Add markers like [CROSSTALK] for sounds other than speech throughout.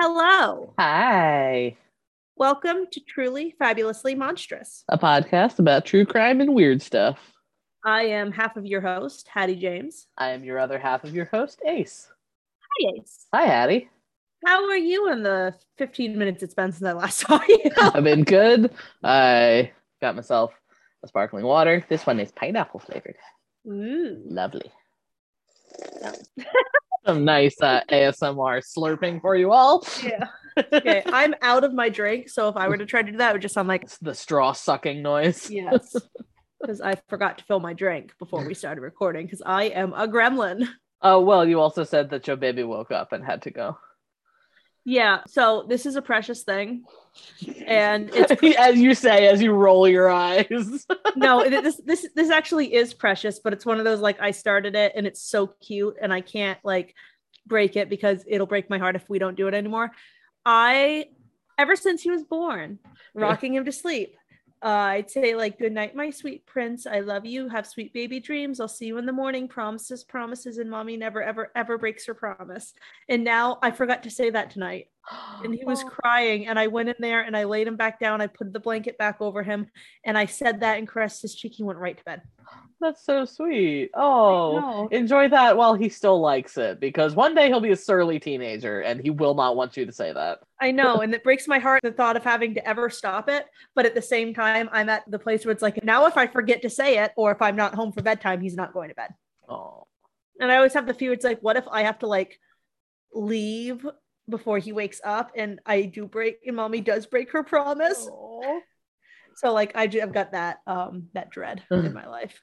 Hello. Hi. Welcome to Truly Fabulously Monstrous. A podcast about true crime and weird stuff. I am half of your host, Hattie James. I am your other half of your host, Ace. Hi, Ace. Hi, Hattie. How are you in the 15 minutes it's been since I last [LAUGHS] saw you? I've been good. I got myself a sparkling water. This one is pineapple flavored. Ooh. Lovely. [LAUGHS] Some nice uh, ASMR slurping for you all. Yeah. [LAUGHS] Okay, I'm out of my drink, so if I were to try to do that, it would just sound like It's the straw sucking noise. yes. [LAUGHS] Because I forgot to fill my drink before we started recording because I am a gremlin. Oh, well, you also said that your baby woke up and had to go. Yeah, so this is a precious thing. And [LAUGHS] it's as you say, as you roll your eyes. [LAUGHS] no it- this this this actually is precious but it's one of those like i started it and it's so cute and i can't like break it because it'll break my heart if we don't do it anymore i ever since he was born rocking him to sleep uh, i'd say like good night my sweet prince. I love you. Have sweet baby dreams. I'll see you in the morning. Promises promises and mommy never ever ever breaks her promise. And now i forgot to say that tonight and he was crying and i went in there and i laid him back down i put the blanket back over him and i said that and caressed his cheek he went right to bed That's so sweet. Oh, enjoy that while he still likes it because one day he'll be a surly teenager and he will not want you to say that. i know and it breaks my heart the thought of having to ever stop it but at the same time i'm at the place where it's like now if i forget to say it or if i'm not home for bedtime he's not going to bed Oh, and i always have the fear it's like what if i have to like leave before he wakes up and i do break and mommy does break her promise so like I ju- I've got that um that dread in my life.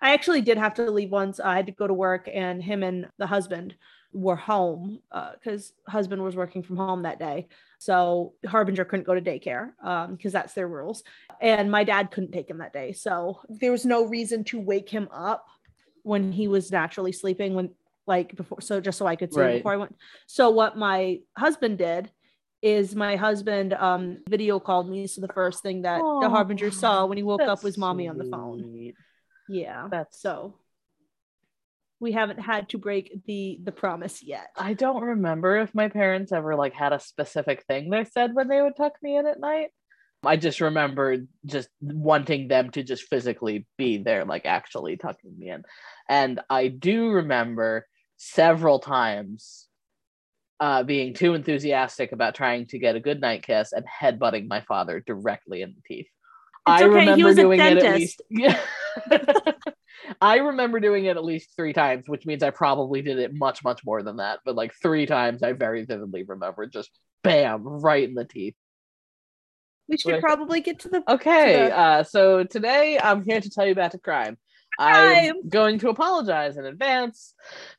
I actually did have to leave once. I had to go to work and him and the husband were home because husband was working from home that day. So Harbinger couldn't go to daycare because that's their rules. And my dad couldn't take him that day. So there was no reason to wake him up when he was naturally sleeping when like before so just so I could see Right. before I went. So what my husband did is my husband um video called me. So the first thing that the Harbinger saw when he woke up was mommy on the phone. Yeah. That's So we haven't had to break the the promise yet. I don't remember if my parents ever like had a specific thing they said when they would tuck me in at night. I just remember just wanting them to just physically be there, like actually tucking me in. And I do remember several times uh, being too enthusiastic about trying to get a good night kiss and headbutting my father directly in the teeth. It's I okay, he remember doing it at least. Yeah. [LAUGHS] I remember doing it at least three times, which means I probably did it much, much more than that. But like three times, I very vividly remember just bam, right in the teeth. We should Right. probably get to the Okay, the- uh, so today I'm here to tell you about a crime. I'm going to apologize in advance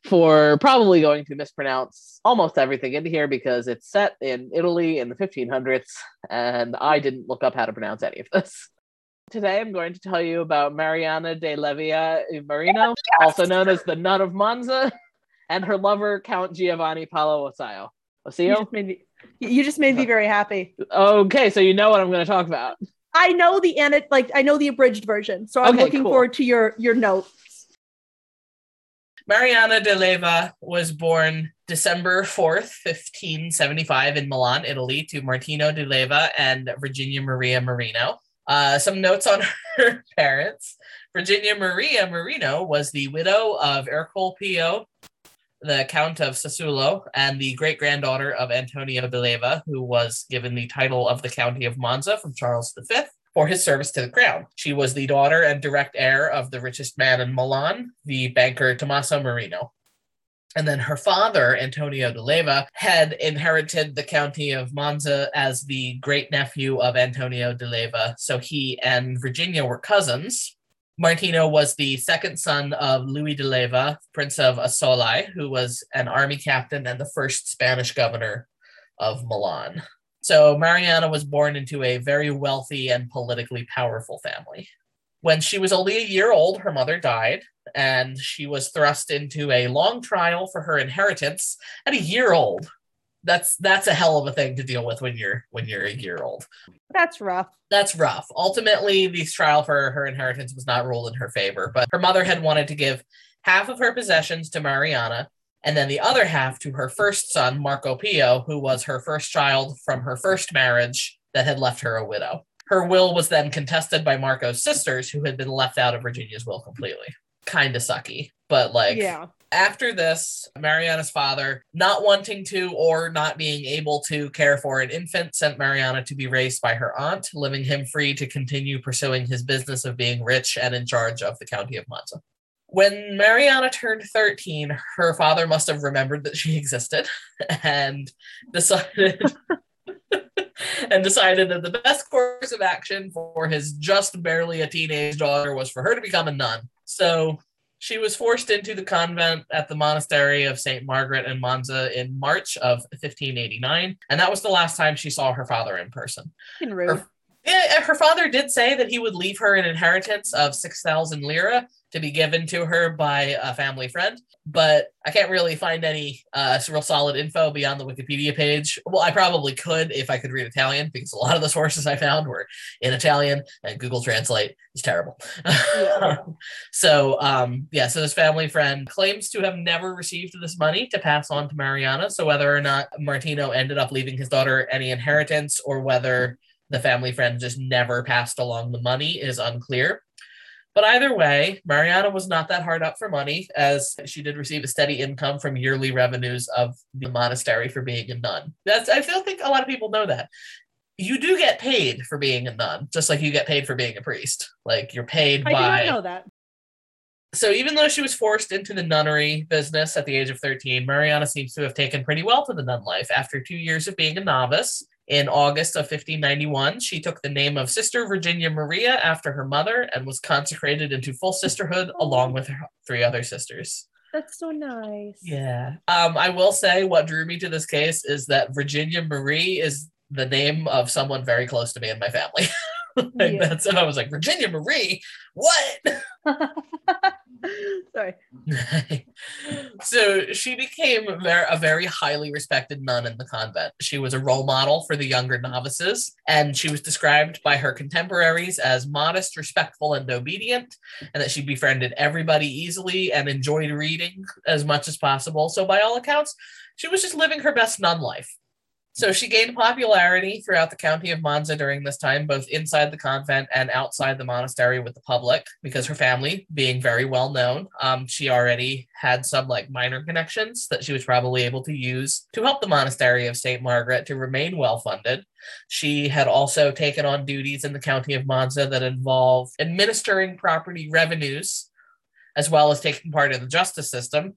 for probably going to mispronounce almost everything in here because it's set in Italy in the 1500s, and I didn't look up how to pronounce any of this. Today I'm going to tell you about Mariana de Levia Marino, also known as the Nun of Monza, and her lover Count Giovanni Paolo you Osio? just made me you just made me uh, very happy. Okay, so you know what I'm going to talk about. I know the and like I know the abridged version. So I'm Okay, looking cool. forward to your your notes. Mariana de Leva was born December 4th, 1575, in Milan, Italy, to Martino de Leva and Virginia Maria Marino. Uh, some notes on [LAUGHS] her parents. Virginia Maria Marino was the widow of Ercole Pio, the Count of Sassuolo, and the great granddaughter of Antonio de who was given the title of the County of Monza from Charles V for his service to the crown. She was the daughter and direct heir of the richest man in Milan, the banker Tommaso Marino. And then her father, Antonio de Leva, had inherited the county of Monza as the great nephew of Antonio de Leva. So he and Virginia were cousins. Martino was the second son of Louis de Leva, Prince of Assolai, who was an army captain and the first Spanish governor of Milan. So Mariana was born into a very wealthy and politically powerful family. When she was only a year old, her mother died, and she was thrust into a long trial for her inheritance at a year old. That's that's a hell of a thing to deal with when you're when you're a year old. That's rough. That's rough. Ultimately, the trial for her inheritance was not ruled in her favor, but her mother had wanted to give half of her possessions to Mariana and then the other half to her first son, Marco Pio, who was her first child from her first marriage that had left her a widow. Her will was then contested by Marco's sisters, who had been left out of Virginia's will completely. Kind of sucky, but like, yeah. after this, Mariana's father, not wanting to or not being able to care for an infant, sent Mariana to be raised by her aunt, leaving him free to continue pursuing his business of being rich and in charge of the county of Monza. When Mariana turned 13, her father must have remembered that she [LAUGHS] existed and decided [LAUGHS] and decided that the best course of action for his just barely a teenage daughter was for her to become a nun. So she was forced into the convent at the monastery of St. Margaret in Monza in March of 1589, and that was the last time she saw her father in person. Her, yeah, her father did say that he would leave her an inheritance of 6,000 lira to be given to her by a family friend, but I can't really find any uh, real solid info beyond the Wikipedia page. Well, I probably could if I could read Italian because a lot of the sources I found were in Italian and Google Translate is terrible. Yeah. [LAUGHS] so, um, yeah, so this family friend claims to have never received this money to pass on to Mariana. So, whether or not Martino ended up leaving his daughter any inheritance or whether the family friend just never passed along the money is unclear. But either way, Mariana was not that hard up for money, as she did receive a steady income from yearly revenues of the monastery for being a nun. That's I don't think a lot of people know that. You do get paid for being a nun, just like you get paid for being a priest. Like you're paid I by not know that. so even though she was forced into the nunnery business at the age of 13, Mariana seems to have taken pretty well to the nun life. After two years of being a novice, in August of 1591, she took the name of Sister Virginia Maria after her mother and was consecrated into full sisterhood along with her three other sisters. That's so nice. Yeah. Um, I will say what drew me to this case is that Virginia Marie is the name of someone very close to me and my family. [LAUGHS] like Yeah. that's I was like, Virginia Marie, what? [LAUGHS] [LAUGHS] Sorry. [LAUGHS] so she became a very highly respected nun in the convent. She was a role model for the younger novices, and she was described by her contemporaries as modest, respectful, and obedient, and that she befriended everybody easily and enjoyed reading as much as possible. So, by all accounts, she was just living her best nun life. So she gained popularity throughout the county of Monza during this time, both inside the convent and outside the monastery with the public, because her family being very well known, um, she already had some like minor connections that she was probably able to use to help the monastery of St. Margaret to remain well funded. She had also taken on duties in the county of Monza that involve administering property revenues, as well as taking part in the justice system.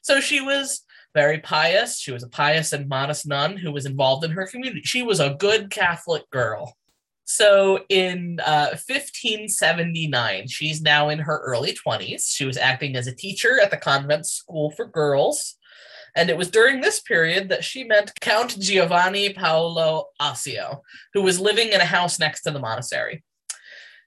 So she was very pious. She was a pious and modest nun who was involved in her community. She was a good Catholic girl. So in uh, 1579, she's now in her early 20s. She was acting as a teacher at the convent school for girls. And it was during this period that she met Count Giovanni Paolo Asio, who was living in a house next to the monastery.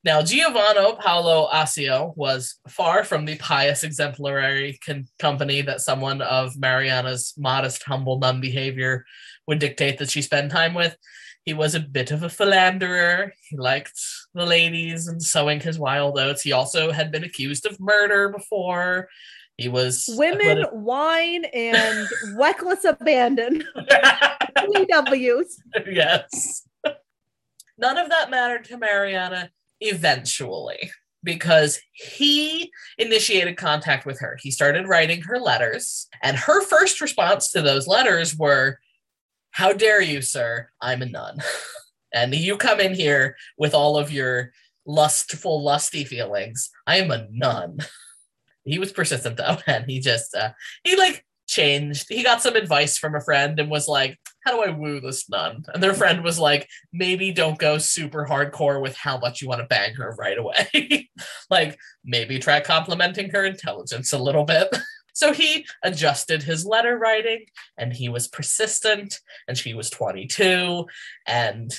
Now, Giovanni Paolo Asio was far from the pious, exemplary con- company that someone of Mariana's modest, humble nun behavior would dictate that she spend time with. He was a bit of a philanderer. He liked the ladies and sowing his wild oats. He also had been accused of murder before. He was Women, [LAUGHS] wine, and reckless abandon. [LAUGHS] Three W's. yes. None of that mattered to Mariana eventually because he initiated contact with her. He started writing her letters, and her first response to those letters were, How dare you, sir? I'm a nun. [LAUGHS] and you come in here with all of your lustful, lusty feelings. I am a nun. [LAUGHS] He was persistent though, [LAUGHS] and he just, uh, he like changed. He got some advice from a friend and was like, How do I woo this nun? And their friend was like, Maybe don't go super hardcore with how much you want to bang her right away. [LAUGHS] like, maybe try complimenting her intelligence a little bit. [LAUGHS] So he adjusted his letter writing and he was persistent and she was 22 and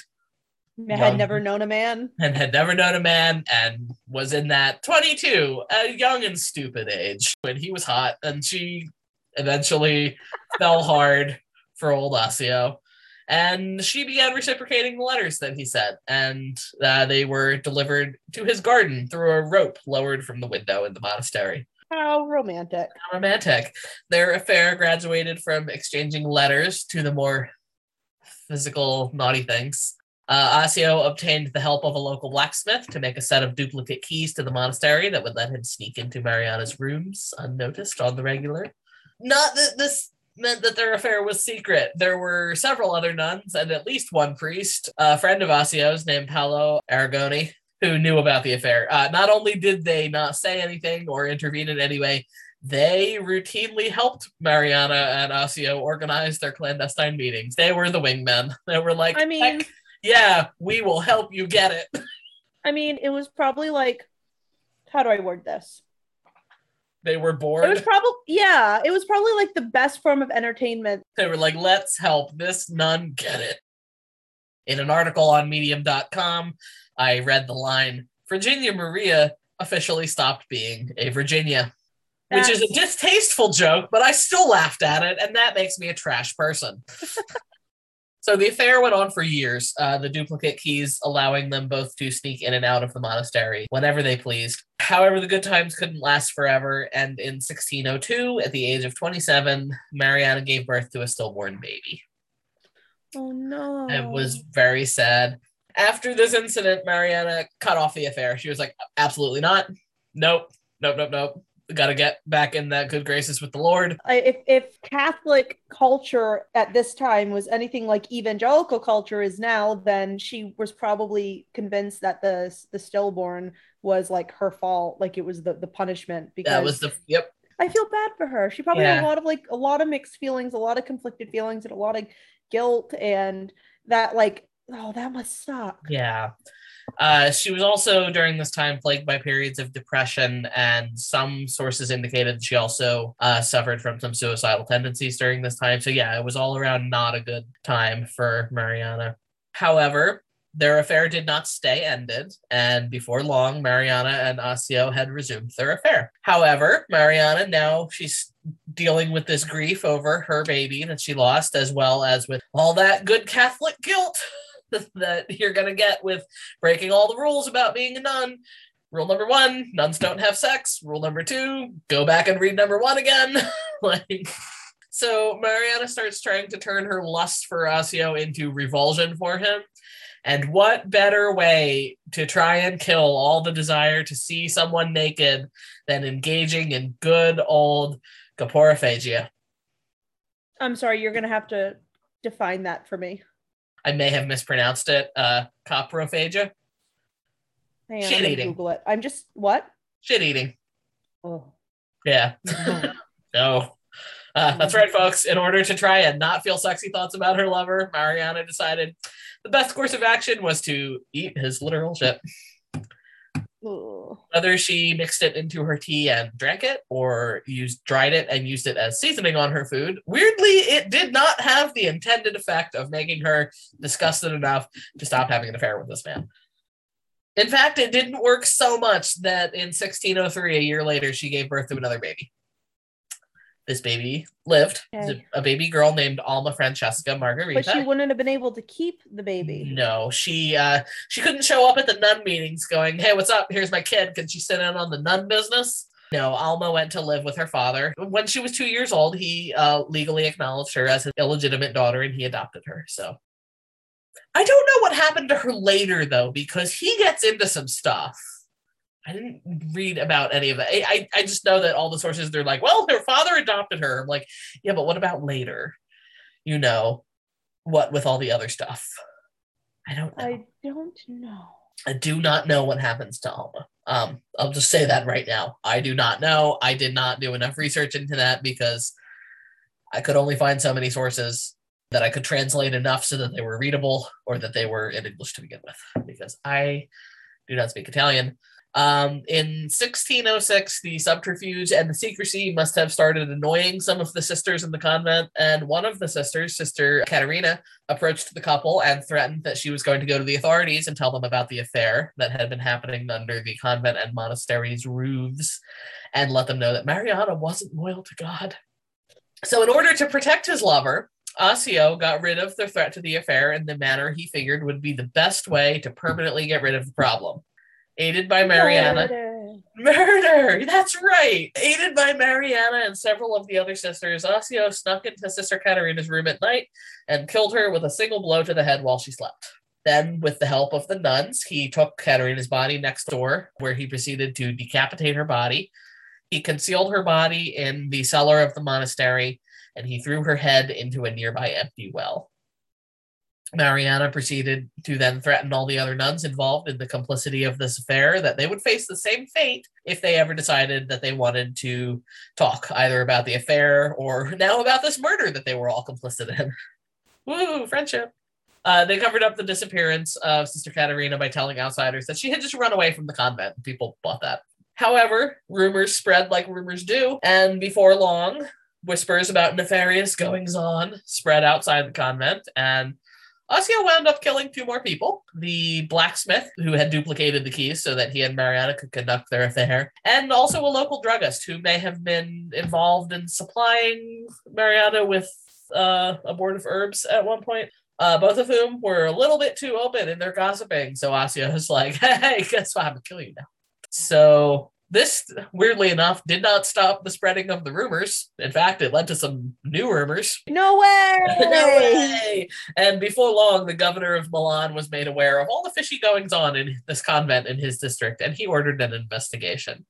had Young. never known a man. and had never known a man and was in that 22, a young and stupid age when he was hot. And she eventually fell hard for old Osio. And she began reciprocating the letters that he sent, and uh, they were delivered to his garden through a rope lowered from the window in the monastery. How romantic. How romantic. Their affair graduated from exchanging letters to the more physical, naughty things. Uh, Osio obtained the help of a local blacksmith to make a set of duplicate keys to the monastery that would let him sneak into Mariana's rooms unnoticed on the regular. Not that this meant that their affair was secret. There were several other nuns and at least one priest, a friend of Osio's named Paolo Aragoni, who knew about the affair. Uh, not only did they not say anything or intervene in any way, they routinely helped Mariana and Osio organize their clandestine meetings. They were the wingmen. They were like, I mean, yeah, we will help you get it. I mean, it was probably like, how do I word this? They were It was bored. probably yeah, it was probably like the best form of entertainment. They were like, let's help this nun get it. In an article on medium.com, I read the line Virginia Maria officially stopped being a Virginia, which is a distasteful joke, but I still laughed at it, and that makes me a trash person. [LAUGHS] so the affair went on for years, uh, the duplicate keys allowing them both to sneak in and out of the monastery whenever they pleased. However, the good times couldn't last forever, and in 1602, at the age of 27, Mariana gave birth to a stillborn baby. Oh no. It was very sad. After this incident, Mariana cut off the affair. She was like, absolutely not. Nope. Nope. Nope. Nope. Got to get back in that good graces with the Lord. If if Catholic culture at this time was anything like evangelical culture is now, then she was probably convinced that the the stillborn was like her fault, like it was the the punishment. Because That was the, yep. I feel bad for her. She probably had a lot of like a lot of mixed feelings, a lot of conflicted feelings, and a lot of guilt, and that like oh that must suck. Yeah. Uh, she was also during this time plagued by periods of depression, and some sources indicated she also uh, suffered from some suicidal tendencies during this time. So, yeah, it was all around not a good time for Mariana. However, their affair did not stay ended, and before long, Mariana and Osio had resumed their affair. However, Mariana now she's dealing with this grief over her baby that she lost, as well as with all that good Catholic guilt [LAUGHS] that you're going to get with breaking all the rules about being a nun. Rule number one, nuns don't have sex. Rule number two, go back and read number one again. [LAUGHS] like, so Mariana starts trying to turn her lust for Osio into revulsion for him. And what better way to try and kill all the desire to see someone naked than engaging in good old coporophagia? I'm sorry, you're gonna have to define that for me. I may have mispronounced it. Uh, coprophagia, Hang on, Shit eating. Google it. I'm just what? shit eating. Oh. Yeah. [LAUGHS] no. No. Uh, that's right, folks. In order to try and not feel sexy thoughts about her lover, Mariana decided the best course of action was to eat his literal shit. Ugh. Whether she mixed it into her tea and drank it, or used dried it and used it as seasoning on her food, weirdly, it did not have the intended effect of making her disgusted enough to stop having an affair with this man. In fact, it didn't work so much that in 1603, a year later, she gave birth to another baby. This baby lived. Okay. A, baby girl named Alma Francesca Margarita. But she wouldn't have been able to keep the baby. No, she uh she couldn't show up at the nun meetings going, Hey, what's up? Here's my kid. Can she sit in on the nun business? No, Alma went to live with her father. When she was two years old, he uh, legally acknowledged her as his illegitimate daughter and he adopted her. So I don't know what happened to her later though, because he gets into some stuff. I didn't read about any of it. I, I, I just know that all the sources they're like, well, her father adopted her. I'm like, yeah, but what about later? You know, what with all the other stuff? I don't know. I don't know. I do not know what happens to Alma. Um, I'll just say that right now. I do not know. I did not do enough research into that because I could only find so many sources that I could translate enough so that they were readable or that they were in English to begin with, because I do not speak Italian. Um, in 1606, the subterfuge and the secrecy must have started annoying some of the sisters in the convent, and one of the sisters, Sister Katerina, approached the couple and threatened that she was going to go to the authorities and tell them about the affair that had been happening under the convent and monastery's roofs and let them know that Mariana wasn't loyal to God. So, in order to protect his lover, Osio got rid of the threat to the affair in the manner he figured would be the best way to permanently get rid of the problem. Aided by Mariana, Murder! That's right! Aided by Mariana and several of the other sisters, Osio snuck into Sister Katerina's room at night and killed her with a single blow to the head while she slept. Then, with the help of the nuns, he took Katerina's body next door, where he proceeded to decapitate her body. He concealed her body in the cellar of the monastery, and he threw her head into a nearby empty well. Mariana proceeded to then threaten all the other nuns involved in the complicity of this affair that they would face the same fate if they ever decided that they wanted to talk either about the affair or now about this murder that they were all complicit in. [LAUGHS] Woo, friendship. Uh, they covered up the disappearance of Sister Katerina by telling outsiders that she had just run away from the convent. People bought that. However, rumors spread like rumors do, and before long, whispers about nefarious goings on spread outside the convent, and Osio wound up killing two more people the blacksmith, who had duplicated the keys so that he and Mariana could conduct their affair, and also a local druggist who may have been involved in supplying Mariana with uh, abortive herbs at one point. Uh, both of whom were a little bit too open in their gossiping. So Osio was like, [LAUGHS] hey, guess what? I'm going to kill you now. So this, weirdly enough, did not stop the spreading of the rumors. In fact, it led to some new rumors. No way! [LAUGHS] no way! And before long, the governor of Milan was made aware of all the fishy goings on in this convent in his district, and he ordered an investigation.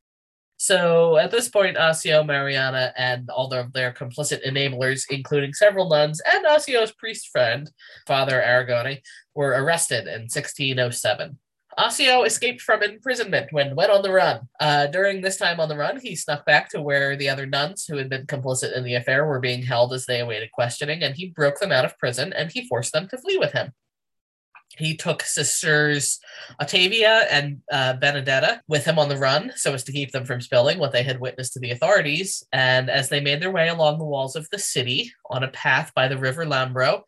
So at this point, Osio, Mariana, and all of their complicit enablers, including several nuns and Osio's priest friend, Father Aragone, were arrested in 1607. Osio escaped from imprisonment when went on the run. Uh, during this time on the run, he snuck back to where the other nuns who had been complicit in the affair were being held as they awaited questioning, and he broke them out of prison and he forced them to flee with him. He took sisters Ottavia and uh, Benedetta with him on the run so as to keep them from spilling what they had witnessed to the authorities. And as they made their way along the walls of the city on a path by the river Lambro,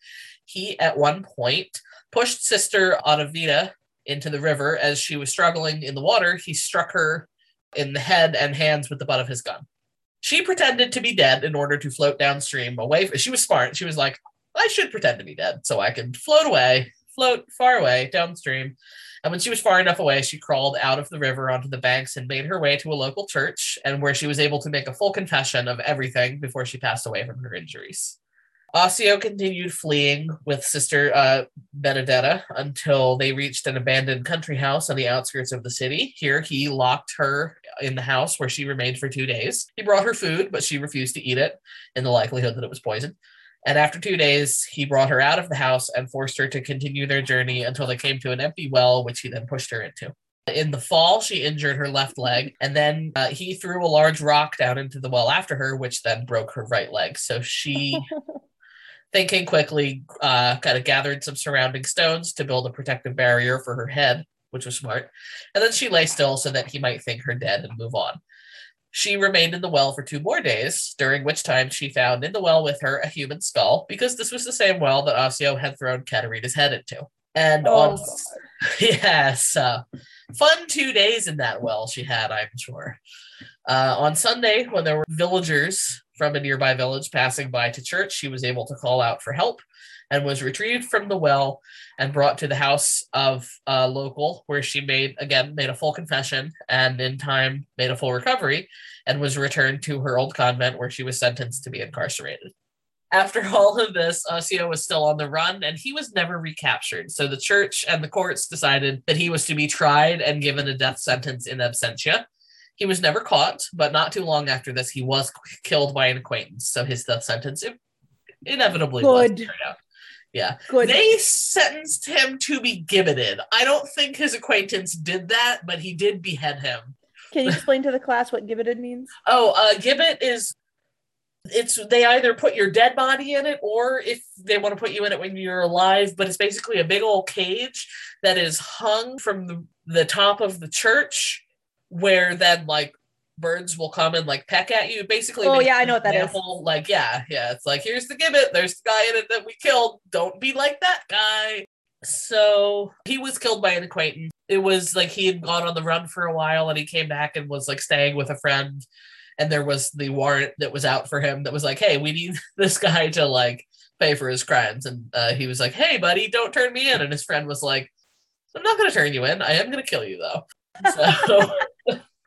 he at one point pushed Sister Ottavia into the river as she was struggling in the water. He struck her in the head and hands with the butt of his gun. She pretended to be dead in order to float downstream away. She was smart. She was like, I should pretend to be dead so I can float away float far away downstream. And when she was far enough away, she crawled out of the river onto the banks and made her way to a local church, and where she was able to make a full confession of everything before she passed away from her injuries. Osio continued fleeing with Sister uh, Benedetta until they reached an abandoned country house on the outskirts of the city. Here, he locked her in the house where she remained for two days. He brought her food, but she refused to eat it in the likelihood that it was poisoned. And after two days, he brought her out of the house and forced her to continue their journey until they came to an empty well, which he then pushed her into. In the fall, she injured her left leg, and then uh, he threw a large rock down into the well after her, which then broke her right leg. So she, [LAUGHS] thinking quickly, uh, kind of gathered some surrounding stones to build a protective barrier for her head, which was smart. And then she lay still so that he might think her dead and move on. She remained in the well for two more days, during which time she found in the well with her a human skull, because this was the same well that Osio had thrown Katerina's head into. And Oh, on, [LAUGHS] yes, uh, fun two days in that well she had, I'm sure. Uh, on Sunday, when there were villagers from a nearby village passing by to church, she was able to call out for help and was retrieved from the well and brought to the house of a local where she made again made a full confession and in time made a full recovery and was returned to her old convent where she was sentenced to be incarcerated. After [LAUGHS] all of this uh, osio was still on the run and he was never recaptured. So the church and the courts decided that he was to be tried and given a death sentence in absentia he was never caught but not too long after this he was killed by an acquaintance so his death sentence inevitably was Good. carried out yeah Good. they sentenced him to be gibbeted. I don't think his acquaintance did that, but he did behead him. Can you explain to the class what gibbeted means? [LAUGHS] Oh, uh, gibbet is it's they either put your dead body in it or if they want to put you in it when you're alive, but it's basically a big old cage that is hung from the, the top of the church where then like birds will come and like peck at you. Basically, Oh, yeah, I know what that is. example, Like, yeah, yeah. It's like here's the gibbet. There's the guy in it that we killed. Don't be like that guy. So he was killed by an acquaintance. It was like he had gone on the run for a while and he came back and was like staying with a friend. And there was the warrant that was out for him that was like, hey, we need [LAUGHS] this guy to like pay for his crimes. And uh, he was like, hey, buddy, don't turn me in. And his friend was like, I'm not going to turn you in. I am going to kill you though. So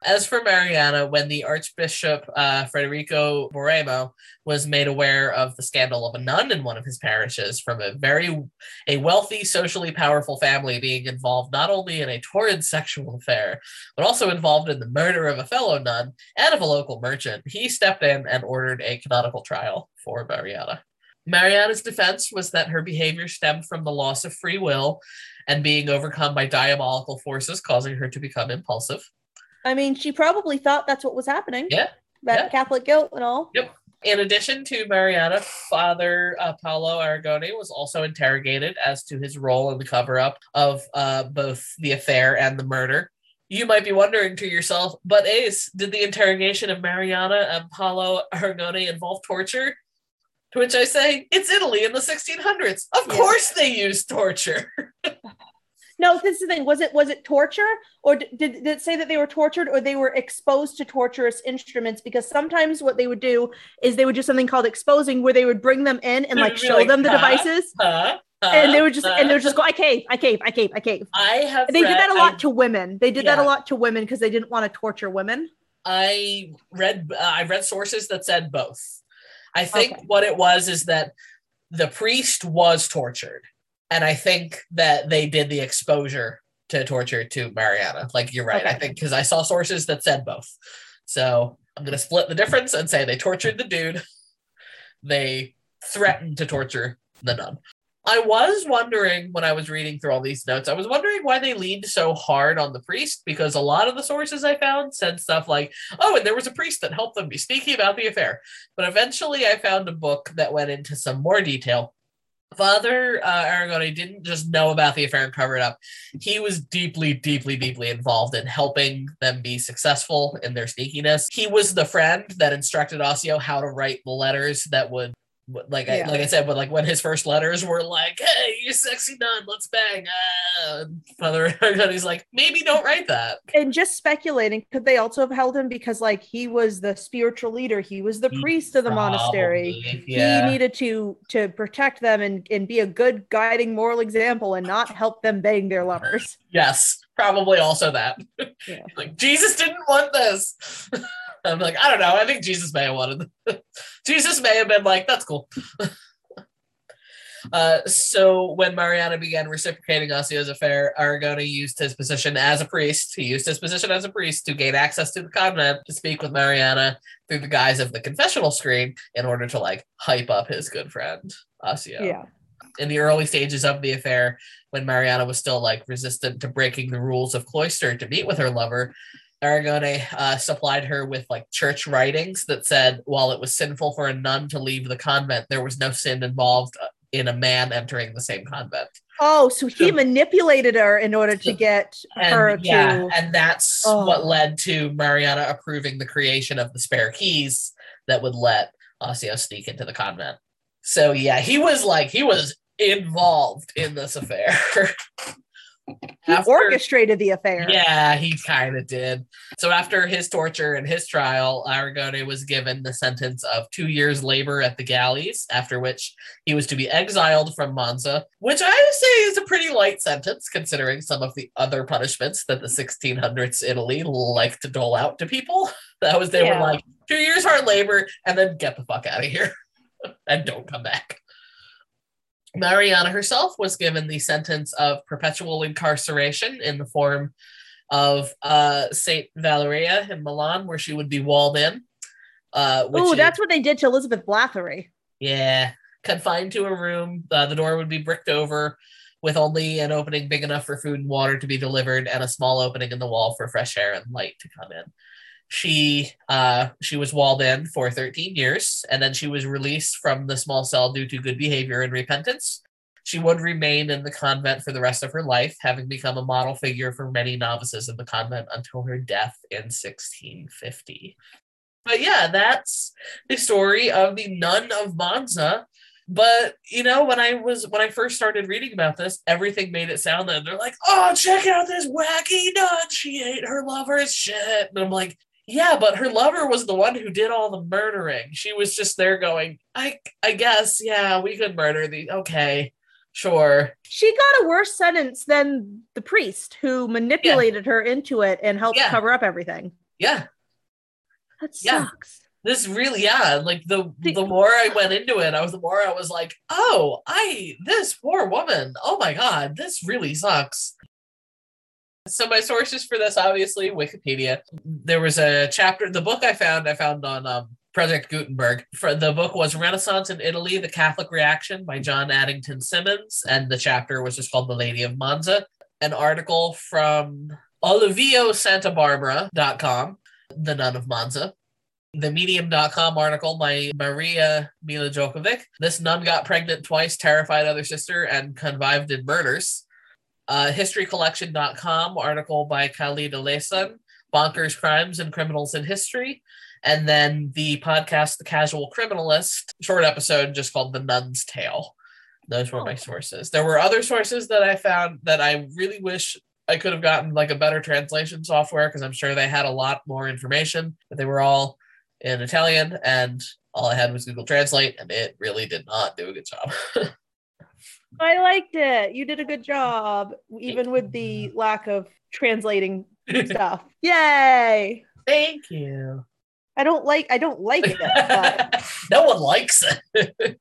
As for Mariana, when the Archbishop uh, Federico Borromeo was made aware of the scandal of a nun in one of his parishes from a very a wealthy, socially powerful family being involved not only in a torrid sexual affair, but also involved in the murder of a fellow nun and of a local merchant, he stepped in and ordered a canonical trial for Mariana. Mariana's defense was that her behavior stemmed from the loss of free will and being overcome by diabolical forces, causing her to become impulsive. I mean, she probably thought that's what was happening. Yeah. That yeah. Catholic guilt and all. Yep. In addition to Mariana, Father uh, Paolo Aragone was also interrogated as to his role in the cover up of uh, both the affair and the murder. You might be wondering to yourself, but Ace, did the interrogation of Mariana and Paolo Aragone involve torture? To which I say, it's Italy in the 1600s. Of Yeah. course they used torture. [LAUGHS] No, this is the thing. Was it was it torture, or did, did it say that they were tortured, or they were exposed to torturous instruments? Because sometimes what they would do is they would do something called exposing, where they would bring them in and like show like, them the [LAUGHS] "Huh? devices, Huh? and they would just Huh? and they would just go, "I cave, I cave, I cave, I cave." I have. They did that a lot to women. They did that a lot to women because they didn't want to torture women. I read uh, I read sources that said both. I think Okay. what it was is that the priest was tortured, and I think that they did the exposure to torture to Mariana. Like you're right. I think because I saw sources that said both. So I'm gonna split the difference and say they tortured the dude. They threatened to torture the nun. I was wondering when I was reading through all these notes, I was wondering why they leaned so hard on the priest because a lot of the sources I found said stuff like, oh, and there was a priest that helped them be sneaky about the affair. But eventually I found a book that went into some more detail. Father uh, didn't just know about the affair and cover it up. He was deeply, deeply, deeply involved in helping them be successful in their sneakiness. He was the friend that instructed Osio how to write the letters that would like I like I said, but like when his first letters were like, "Hey, you sexy nun, let's bang," uh, and Father Aragone's like, "Maybe don't write that." And just speculating, could they also have held him because like he was the spiritual leader, he was the priest of the monastery. Yeah. He needed to to protect them and, and be a good guiding moral example and not help them bang their lovers. Yes, probably also that. Yeah. [LAUGHS] like Jesus didn't want this. [LAUGHS] I'm like, I don't know. I think Jesus may have wanted. [LAUGHS] Jesus may have been like, that's cool. [LAUGHS] Uh, so when Mariana began reciprocating Osio's affair, Aragone used his position as a priest. He used his position as a priest to gain access to the convent to speak with Mariana through the guise of the confessional screen in order to like hype up his good friend Osio Yeah. in the early stages of the affair, when Mariana was still like resistant to breaking the rules of cloister to meet with her lover, Aragone uh, supplied her with like church writings that said while it was sinful for a nun to leave the convent, there was no sin involved uh, in a man entering the same convent. Oh, so he So- manipulated her in order to get And her yeah, and that's Oh. what led to Mariana approving the creation of the spare keys that would let Osio sneak into the convent. So yeah, he was like he was involved in this affair. [LAUGHS] he After- orchestrated the affair. Yeah, he kind of did. So after his torture and his trial, Aragone was given the sentence of two years labor at the galleys, after which he was to be exiled from Monza, which I would say is a pretty light sentence considering some of the other punishments that the 1600s Italy liked to dole out to people. [LAUGHS] That was they Yeah. were like two years hard labor and then get the fuck out of here [LAUGHS] and don't come back. Mariana herself was given the sentence of perpetual incarceration in the form of uh, Saint Valeria in Milan, where she would be walled in. Uh, Oh, is- that's what they did to Elizabeth Bathory. yeah, confined to a room. Uh, the door would be bricked over with only an opening big enough for food and water to be delivered, and a small opening in the wall for fresh air and light to come in. She uh, she was walled in for 13 years, and then she was released from the small cell due to good behavior and repentance. She would remain in the convent for the rest of her life, having become a model figure for many novices in the convent until her death in 1650. But yeah, that's the story of the nun of Monza. But you know, when I was when I first started reading about this, everything made it sound that they're like, "Oh, check out this wacky nun! She ate her lover's shit." And I'm like, "Yeah, but her lover was the one who did all the murdering. She was just there going, I I guess, yeah, we could murder the okay, sure." She got a worse sentence than the priest who manipulated her into it and helped Yeah. cover up everything. Yeah. That Yeah. sucks. This really, yeah, like the The- the more I went into it, I was the more I was like, oh, I this poor woman. Oh my god, this really sucks. So my sources for this, obviously, Wikipedia. There was a chapter. The book I found, I found on um, Project Gutenberg. For the book was Renaissance in Italy: The Catholic Reaction by John Addington Symonds, and the chapter was just called The Lady of Monza. An article from OlivioSantaBarbara.com, The Nun of Monza. The Medium.com article by Maria Mila Djokovic. This nun got pregnant twice, terrified other sister, and connived in murders. Uh, HistoryCollection.com article by Khalid Alesan, Bonkers Crimes and Criminals in History. And then the podcast, The Casual Criminalist, short episode just called The Nun's Tale. Those were my Oh. sources. There were other sources that I found that I really wish I could have gotten like a better translation software because I'm sure they had a lot more information, but they were all in Italian and all I had was Google Translate and it really did not do a good job. [LAUGHS] I liked it. You did a good job, even with the lack of translating [LAUGHS] stuff. Yay! Thank you. I don't like I don't like it, but, [LAUGHS] no one likes it. [LAUGHS]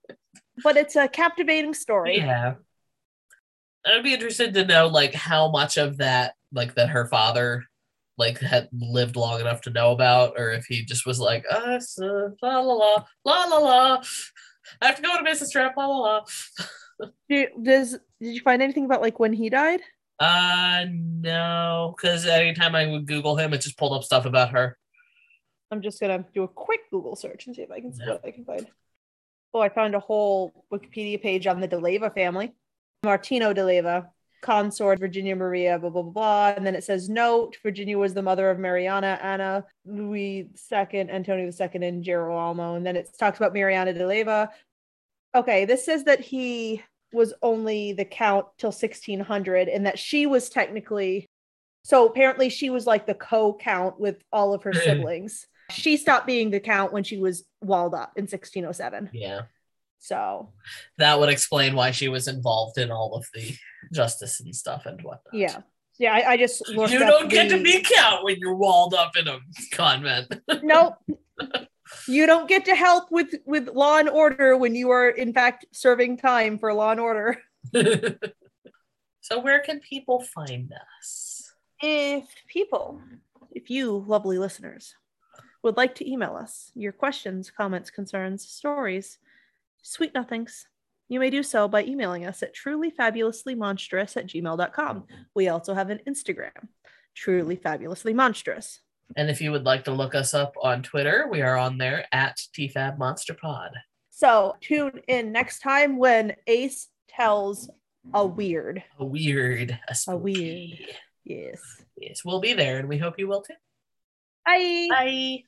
but it's a captivating story. Yeah. I'd be interested to know like how much of that like that her father like had lived long enough to know about, or if he just was like, it's, uh, la la la la la la. I have to go a business trip, la la la. Do, does did you find anything about like when he died? Uh no, because anytime I would Google him, it just pulled up stuff about her. I'm just gonna do a quick Google search and see if I can see Yeah. what I can find. Oh, I found a whole Wikipedia page on the DeLeva family. Martino DeLeva, consort Virginia Maria, blah blah blah blah. And then it says note: Virginia was the mother of Mariana, Anna, Louis II, Antonio II, and Girolamo. And then it talks about Mariana DeLeva. Okay, this says that he was only the count till 1600, and that she was technically. So apparently, she was like the co-count with all of her hmm. siblings. She stopped being the count when she was walled up in 1607. Yeah. So That would explain why she was involved in all of the justice and stuff and whatnot. yeah, yeah. I, I just looked. You don't get to be count when you're walled up in a convent. Nope. [LAUGHS] you don't get to help with with law and order when you are in fact serving time for law and order. [LAUGHS] so where can people find us? If people, if you lovely listeners would like to email us your questions, comments, concerns, stories, sweet nothings, you may do so by emailing us at trulyfabulouslymonstrous at gmail.com. We also have an Instagram, truly fabulously monstrous. And if you would like to look us up on Twitter, we are on there at TFAB Monster Pod. So tune in next time when Ace tells a weird. A weird, a, A weird. Yes. Yes, we'll be there, and we hope you will too. Bye. Bye.